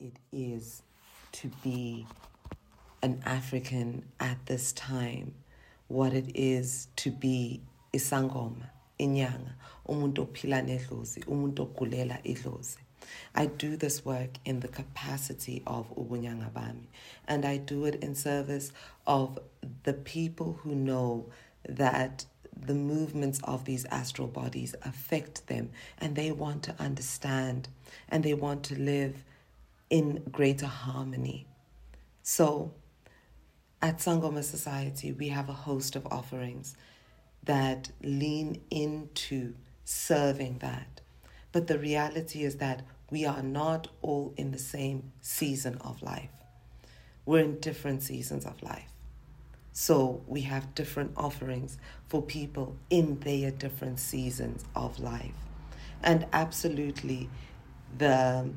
it is to be an African at this time, what it is to be isangoma, inyanga, umuntu ophila nedlozi, umuntu ogulela idlozi. I do this work in the capacity of Ubunyanga Bami, and I do it in service of the people who know that the movements of these astral bodies affect them and they want to understand and they want to live in greater harmony. So, at Sangoma Society, we have a host of offerings that lean into serving that. But the reality is that we are not all in the same season of life. We're in different seasons of life. So we have different offerings for people in their different seasons of life. And absolutely, the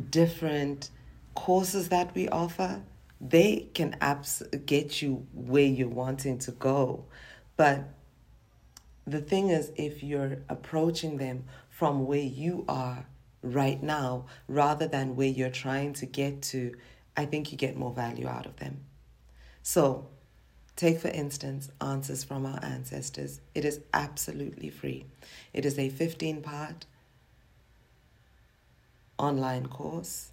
different courses that we offer, they can abs- get you where you're wanting to go. But the thing is, if you're approaching them from where you are right now rather than where you're trying to get to, I think you get more value out of them. So, take for instance Answers from Our Ancestors. It is absolutely free. It is a 15 part online course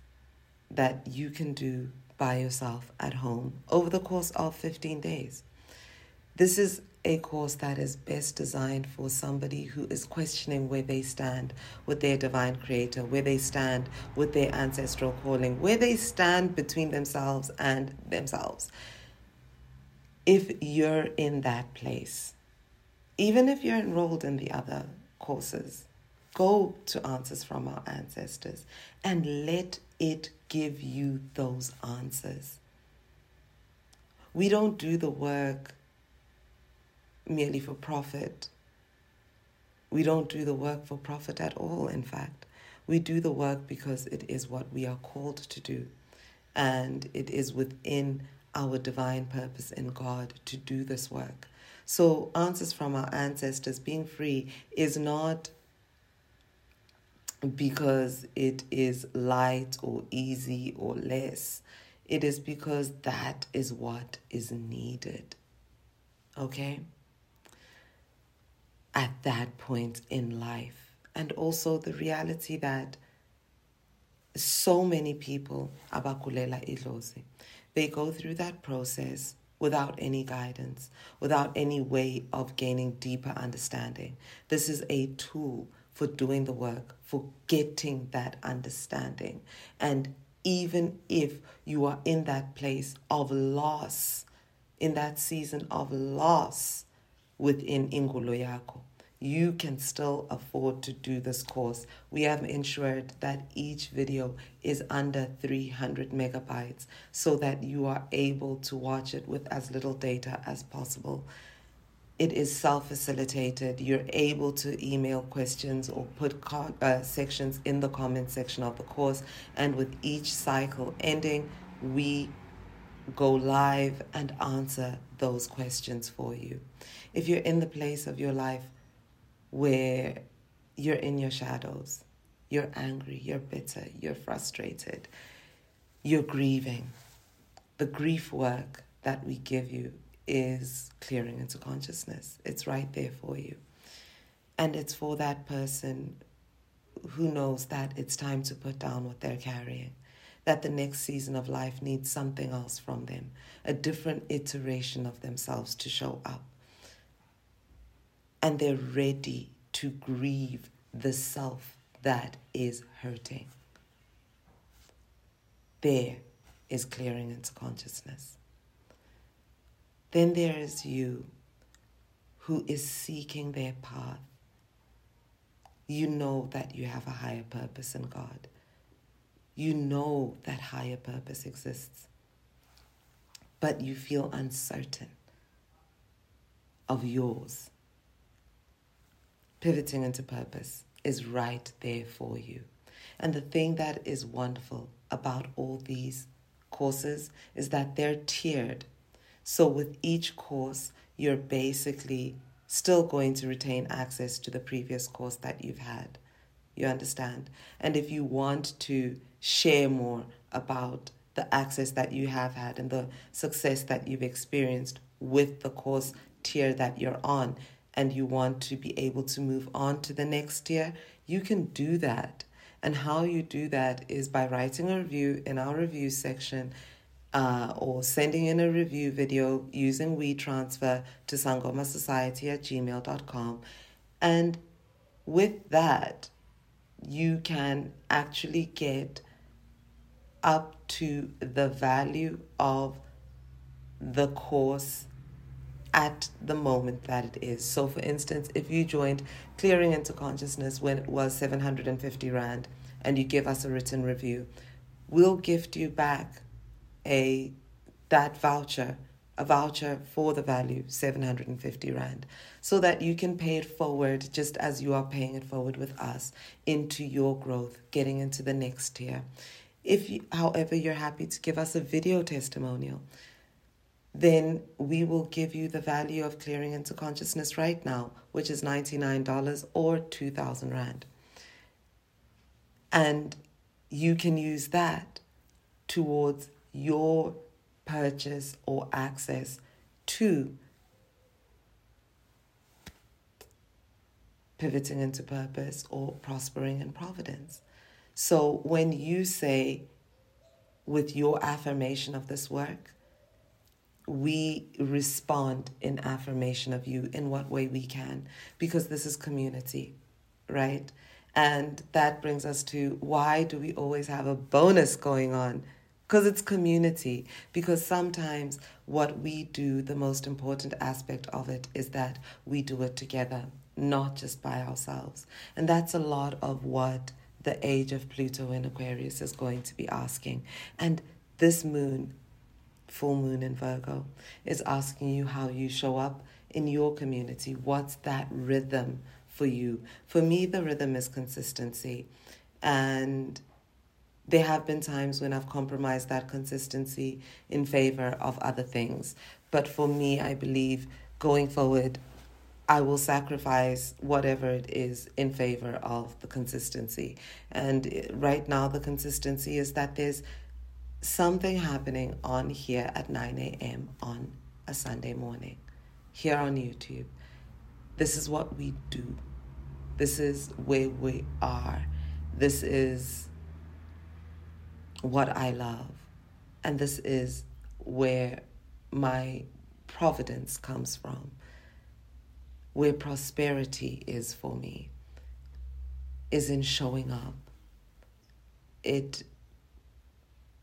that you can do by yourself at home over the course of 15 days. This is a course that is best designed for somebody who is questioning where they stand with their divine creator, where they stand with their ancestral calling, where they stand between themselves and themselves. If you're in that place, even if you're enrolled in the other courses, Go to Answers from Our Ancestors and let it give you those answers. We don't do the work merely for profit. We don't do the work for profit at all, in fact. We do the work because it is what we are called to do. And it is within our divine purpose in God to do this work. So, Answers from Our Ancestors being free is not because it is light or easy or less. It is because that is what is needed. Okay? At that point in life. And also the reality that so many people, abakulela idlozi, they go through that process without any guidance, without any way of gaining deeper understanding. This is a tool for doing the work, for getting that understanding. And even if you are in that place of loss, in that season of loss within Ingolo you can still afford to do this course. We have ensured that each video is under 300 megabytes so that you are able to watch it with as little data as possible it is self facilitated. You're able to email questions or put co- uh, sections in the comment section of the course. And with each cycle ending, we go live and answer those questions for you. If you're in the place of your life where you're in your shadows, you're angry, you're bitter, you're frustrated, you're grieving, the grief work that we give you is clearing into consciousness. It's right there for you. And it's for that person who knows that it's time to put down what they're carrying, that the next season of life needs something else from them, a different iteration of themselves to show up. And they're ready to grieve the self that is hurting. There is clearing into consciousness. Then there is you who is seeking their path. You know that you have a higher purpose in God. You know that higher purpose exists. But you feel uncertain of yours. Pivoting into purpose is right there for you. And the thing that is wonderful about all these courses is that they're tiered so with each course, you're basically still going to retain access to the previous course that you've had. You understand? And if you want to share more about the access that you have had and the success that you've experienced with the course tier that you're on and you want to be able to move on to the next tier, you can do that. And how you do that is by writing a review in our review section uh, or sending in a review video using WeTransfer to sangomasociety at gmail.com. And with that, you can actually get up to the value of the course at the moment that it is. So, for instance, if you joined Clearing into Consciousness when it was 750 Rand and you give us a written review, we'll gift you back a that voucher a voucher for the value 750 rand so that you can pay it forward just as you are paying it forward with us into your growth getting into the next tier. If you, however you're happy to give us a video testimonial then we will give you the value of clearing into consciousness right now which is $99 or 2000 rand. And you can use that towards your purchase or access to pivoting into purpose or prospering in providence. So when you say, with your affirmation of this work, we respond in affirmation of you in what way we can, because this is community, right? And that brings us to why do we always have a bonus going on? Because it's community. Because sometimes what we do, the most important aspect of it is that we do it together, not just by ourselves. And that's a lot of what the age of Pluto in Aquarius is going to be asking. And this moon, full moon in Virgo, is asking you how you show up in your community. What's that rhythm for you? For me, the rhythm is consistency. And there have been times when I've compromised that consistency in favor of other things. But for me, I believe going forward, I will sacrifice whatever it is in favor of the consistency. And eh, right now, the consistency is that there's something happening on here at 9 a.m. on a Sunday morning, here on YouTube. This is what we do. This is where we are. This is what I love. And this is where my providence comes from, where prosperity is for me, is in showing up. It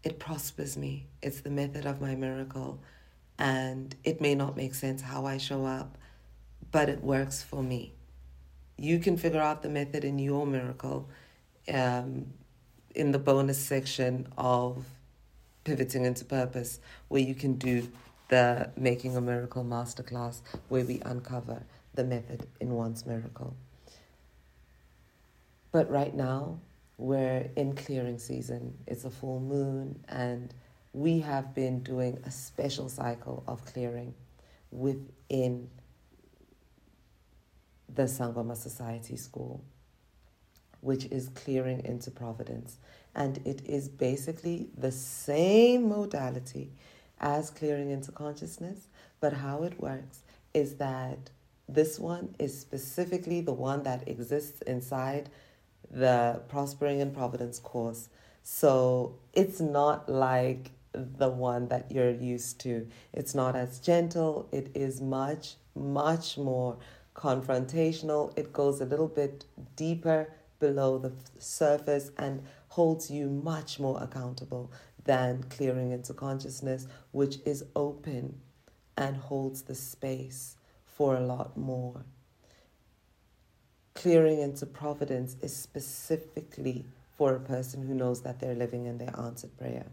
it prospers me. It's the method of my miracle. And it may not make sense how I show up, but it works for me. You can figure out the method in your miracle. Um, in the bonus section of Pivoting into Purpose, where you can do the Making a Miracle masterclass, where we uncover the method in one's miracle. But right now, we're in clearing season. It's a full moon, and we have been doing a special cycle of clearing within the Sangoma Society School which is clearing into providence. And it is basically the same modality as clearing into consciousness, but how it works is that this one is specifically the one that exists inside the Prospering in Providence course. So it's not like the one that you're used to. It's not as gentle, it is much, much more confrontational. It goes a little bit deeper below the surface and holds you much more accountable than clearing into consciousness, which is open and holds the space for a lot more. Clearing into providence is specifically for a person who knows that they're living in their answered prayer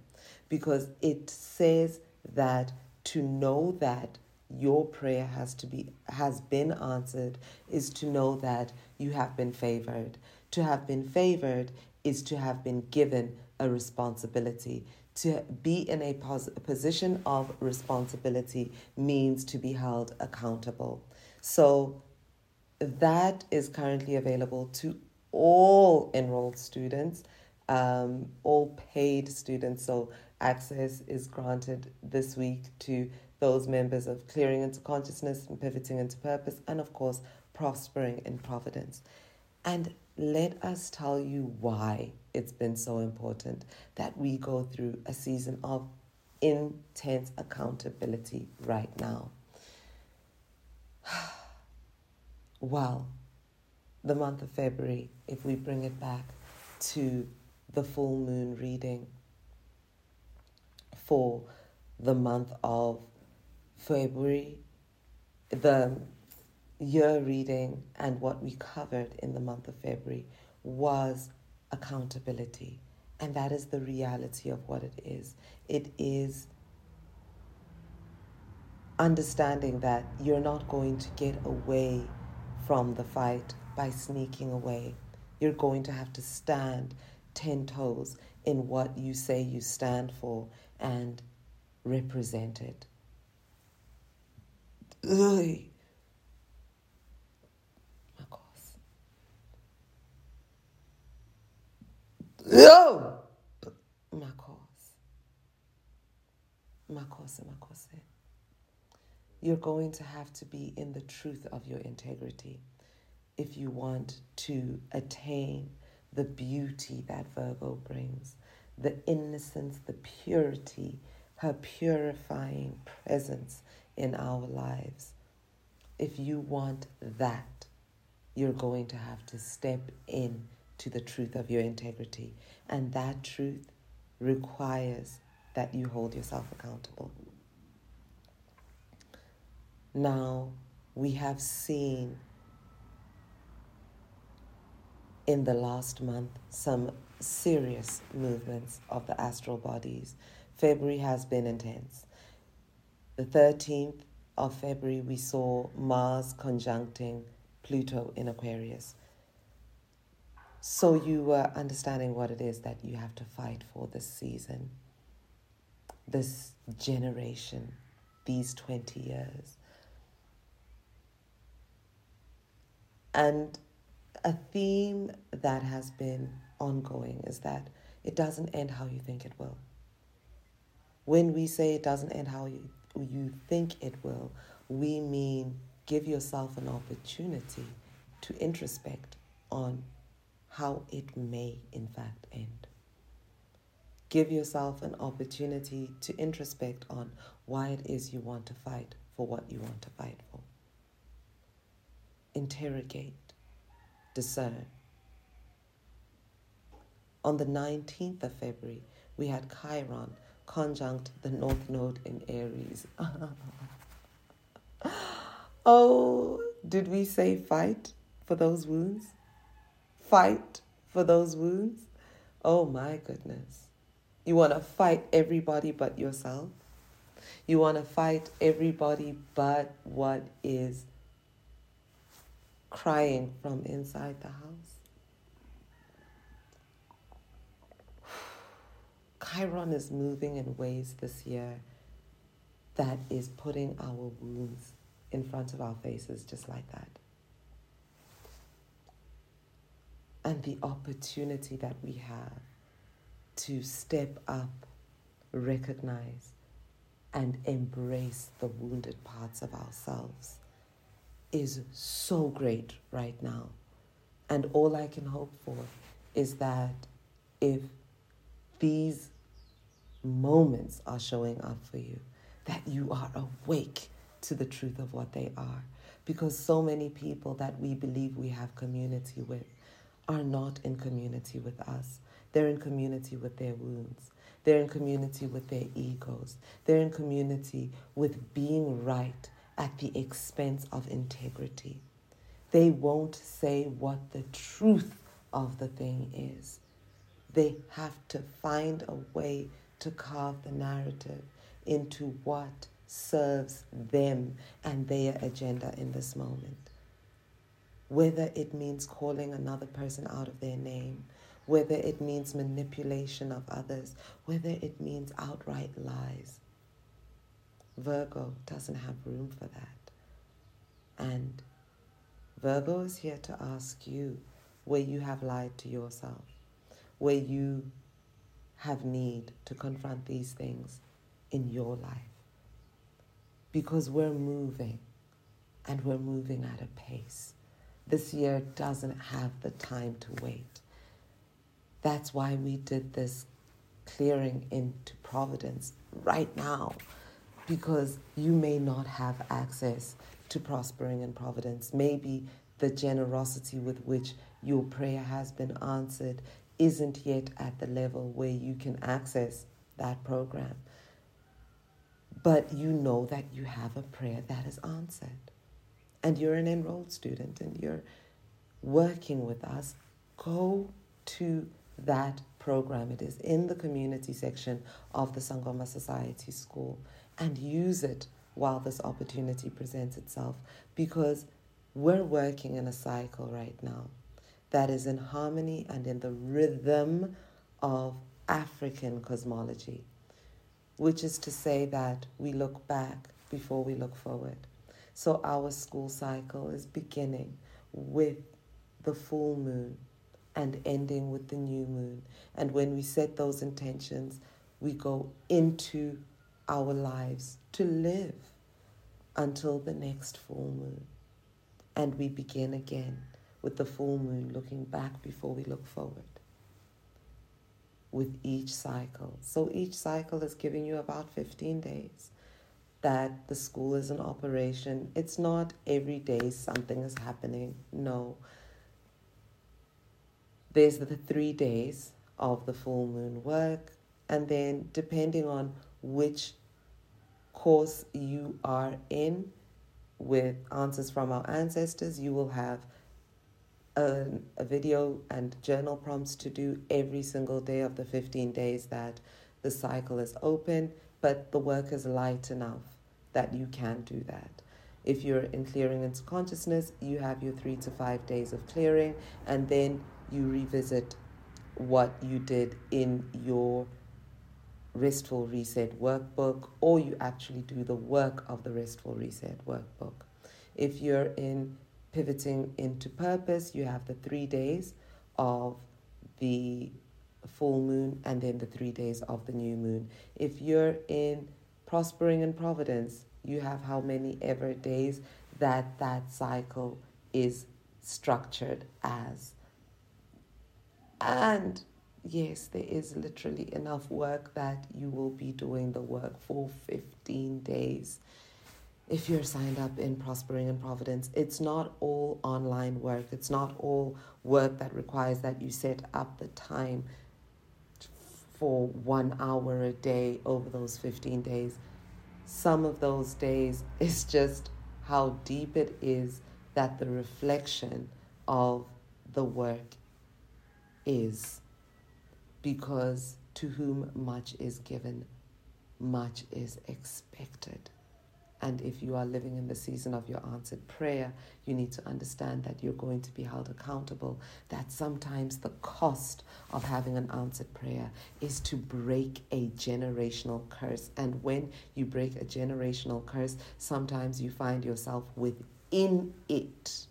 because it says that to know that your prayer has to be has been answered is to know that you have been favored to have been favored is to have been given a responsibility. To be in a, pos- position of responsibility means to be held accountable. So that is currently available to all enrolled students um, all paid students. So access is granted this week to those members of clearing into consciousness and pivoting into purpose, and of course, prospering in providence. And let us tell you why it's been so important that we go through a season of intense accountability right now. well, the month of February, if we bring it back to the full moon reading for the month of February, the year reading and what we covered in the month of February was accountability. And that is the reality of what it is. It is understanding that you're not going to get away from the fight by sneaking away. You're going to have to stand 10 toes in what you say you stand for and represent it. Ugh. Yo! Makos. Makose, Makose. You're going to have to be in the truth of your integrity if you want to attain the beauty that Virgo brings, the innocence, the purity, her purifying presence in our lives. If you want that, you're going to have to step in to the truth of your integrity. And that truth requires that you hold yourself accountable. Now, we have seen in the last month some serious movements of the astral bodies. February has been intense. The 13th of February, we saw Mars conjuncting Pluto in Aquarius. So you were understanding what it is that you have to fight for this season, this generation, these 20 years. And a theme that has been ongoing is that it doesn't end how you think it will. When we say it doesn't end how you, you think it will, we mean give yourself an opportunity to introspect on how it may, in fact, end. Give yourself an opportunity to introspect on why it is you want to fight for what you want to fight for. Interrogate, discern. On the 19th of February, we had Chiron conjunct the North Node in Aries. oh, did we say fight for those wounds? Fight for those wounds? Oh my goodness. You want to fight everybody but yourself? You want to fight everybody but what is crying from inside the house? Chiron is moving in ways this year that is putting our wounds in front of our faces just like that. And the opportunity that we have to step up, recognize, and embrace the wounded parts of ourselves is so great right now. And all I can hope for is that if these moments are showing up for you, that you are awake to the truth of what they are. Because so many people that we believe we have community with are not in community with us. They're in community with their wounds. They're in community with their egos. They're in community with being right at the expense of integrity. They won't say what the truth of the thing is. They have to find a way to carve the narrative into what serves them and their agenda in this moment whether it means calling another person out of their name, whether it means manipulation of others, whether it means outright lies. Virgo doesn't have room for that. And Virgo is here to ask you where you have lied to yourself, where you have need to confront these things in your life. Because we're moving and we're moving at a pace. This year doesn't have the time to wait. That's why we did this clearing into Providence right now, because you may not have access to prospering in Providence. Maybe the generosity with which your prayer has been answered isn't yet at the level where you can access that program. But you know that you have a prayer that is answered. And you're an enrolled student and you're working with us. Go to that program. It is in the community section of the Sangoma Society School and use it while this opportunity presents itself because we're working in a cycle right now that is in harmony and in the rhythm of African cosmology, which is to say that we look back before we look forward. So our school cycle is beginning with the full moon and ending with the new moon. And when we set those intentions, we go into our lives to live until the next full moon. And we begin again with the full moon looking back before we look forward with each cycle. So each cycle is giving you about 15 days that the school is in operation. It's not every day something is happening. No. There's the three days of the full moon work, and then depending on which course you are in with answers from our ancestors, you will have a, a video and journal prompts to do every single day of the 15 days that the cycle is open, but the work is light enough that you can do that. If you're in clearing into consciousness, you have your three to five days of clearing, and then you revisit what you did in your restful reset workbook, or you actually do the work of the restful reset workbook. If you're in pivoting into purpose, you have the three days of the full moon and then the three days of the new moon. If you're in prospering in providence, you have how many ever days that that cycle is structured as. And yes, there is literally enough work that you will be doing the work for 15 days if you're signed up in Prospering in Providence, it's not all online work. It's not all work that requires that you set up the time for one hour a day over those 15 days. Some of those days is just how deep it is that the reflection of the work is. Because to whom much is given, much is expected. And if you are living in the season of your answered prayer, you need to understand that you're going to be held accountable. That sometimes the cost of having an answered prayer is to break a generational curse. And when you break a generational curse, sometimes you find yourself within it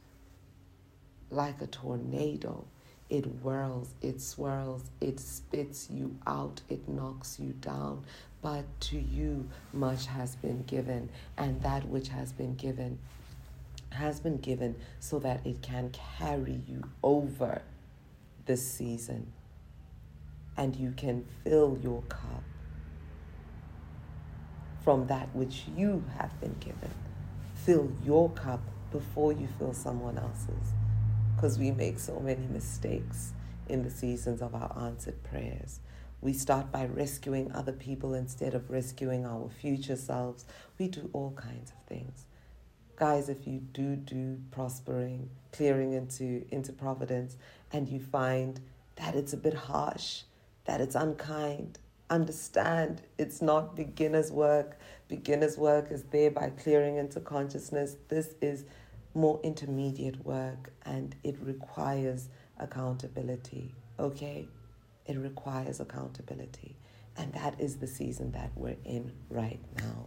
like a tornado. It whirls, it swirls, it spits you out, it knocks you down. But to you, much has been given, and that which has been given has been given so that it can carry you over this season and you can fill your cup from that which you have been given. Fill your cup before you fill someone else's because we make so many mistakes in the seasons of our answered prayers. We start by rescuing other people instead of rescuing our future selves. We do all kinds of things. Guys, if you do do prospering, clearing into, into providence, and you find that it's a bit harsh, that it's unkind, understand it's not beginner's work. Beginner's work is there by clearing into consciousness. This is more intermediate work and it requires accountability, okay? It requires accountability. And that is the season that we're in right now.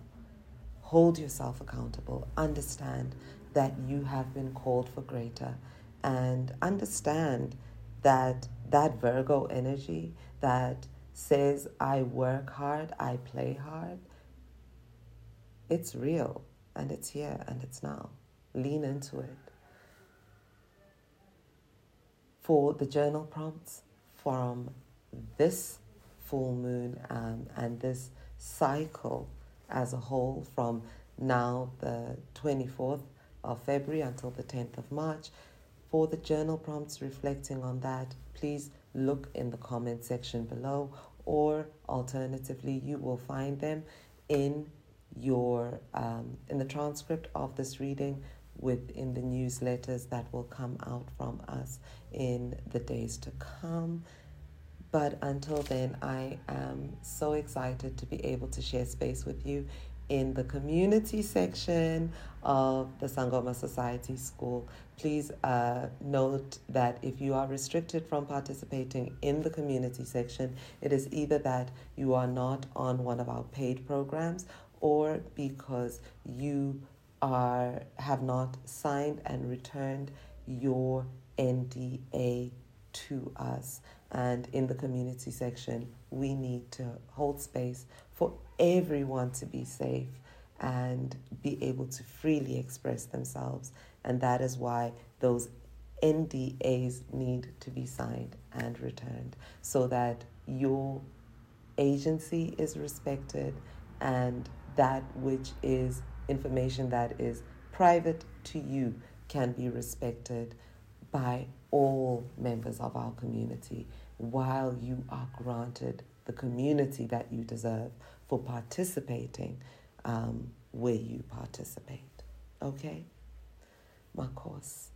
Hold yourself accountable. Understand that you have been called for greater. And understand that that Virgo energy that says, I work hard, I play hard, it's real and it's here and it's now. Lean into it. For the journal prompts from this full moon um, and this cycle as a whole from now the 24th of February until the 10th of March. For the journal prompts reflecting on that, please look in the comment section below, or alternatively, you will find them in your um, in the transcript of this reading within the newsletters that will come out from us in the days to come. But until then, I am so excited to be able to share space with you in the community section of the Sangoma Society School. Please uh, note that if you are restricted from participating in the community section, it is either that you are not on one of our paid programs or because you are have not signed and returned your NDA to us. And in the community section, we need to hold space for everyone to be safe and be able to freely express themselves. And that is why those NDAs need to be signed and returned so that your agency is respected and that which is information that is private to you can be respected by all members of our community while you are granted the community that you deserve for participating um, where you participate. Okay? Makos.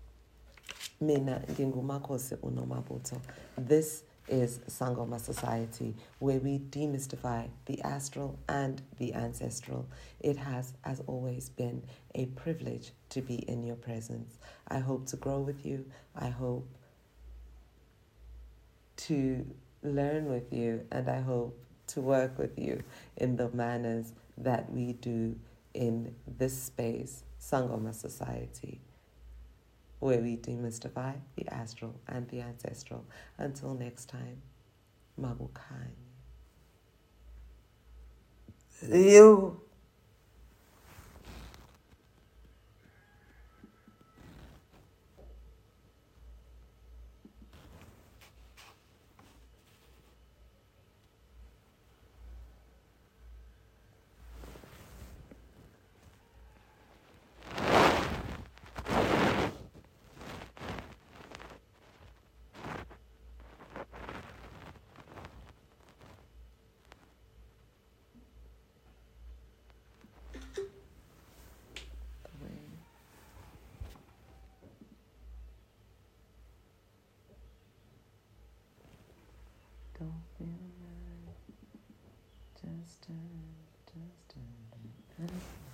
Mina ngingumakhosi uNomabutho. This is Sangoma Society, where we demystify the astral and the ancestral. It has, as always, been a privilege to be in your presence. I hope to grow with you. I hope to learn with you, and I hope to work with you in the manners that we do in this space, Sangoma Society where we demystify the astral and the ancestral. Until next time, Mabukani. You. Don't feel right. Just turn, just turn.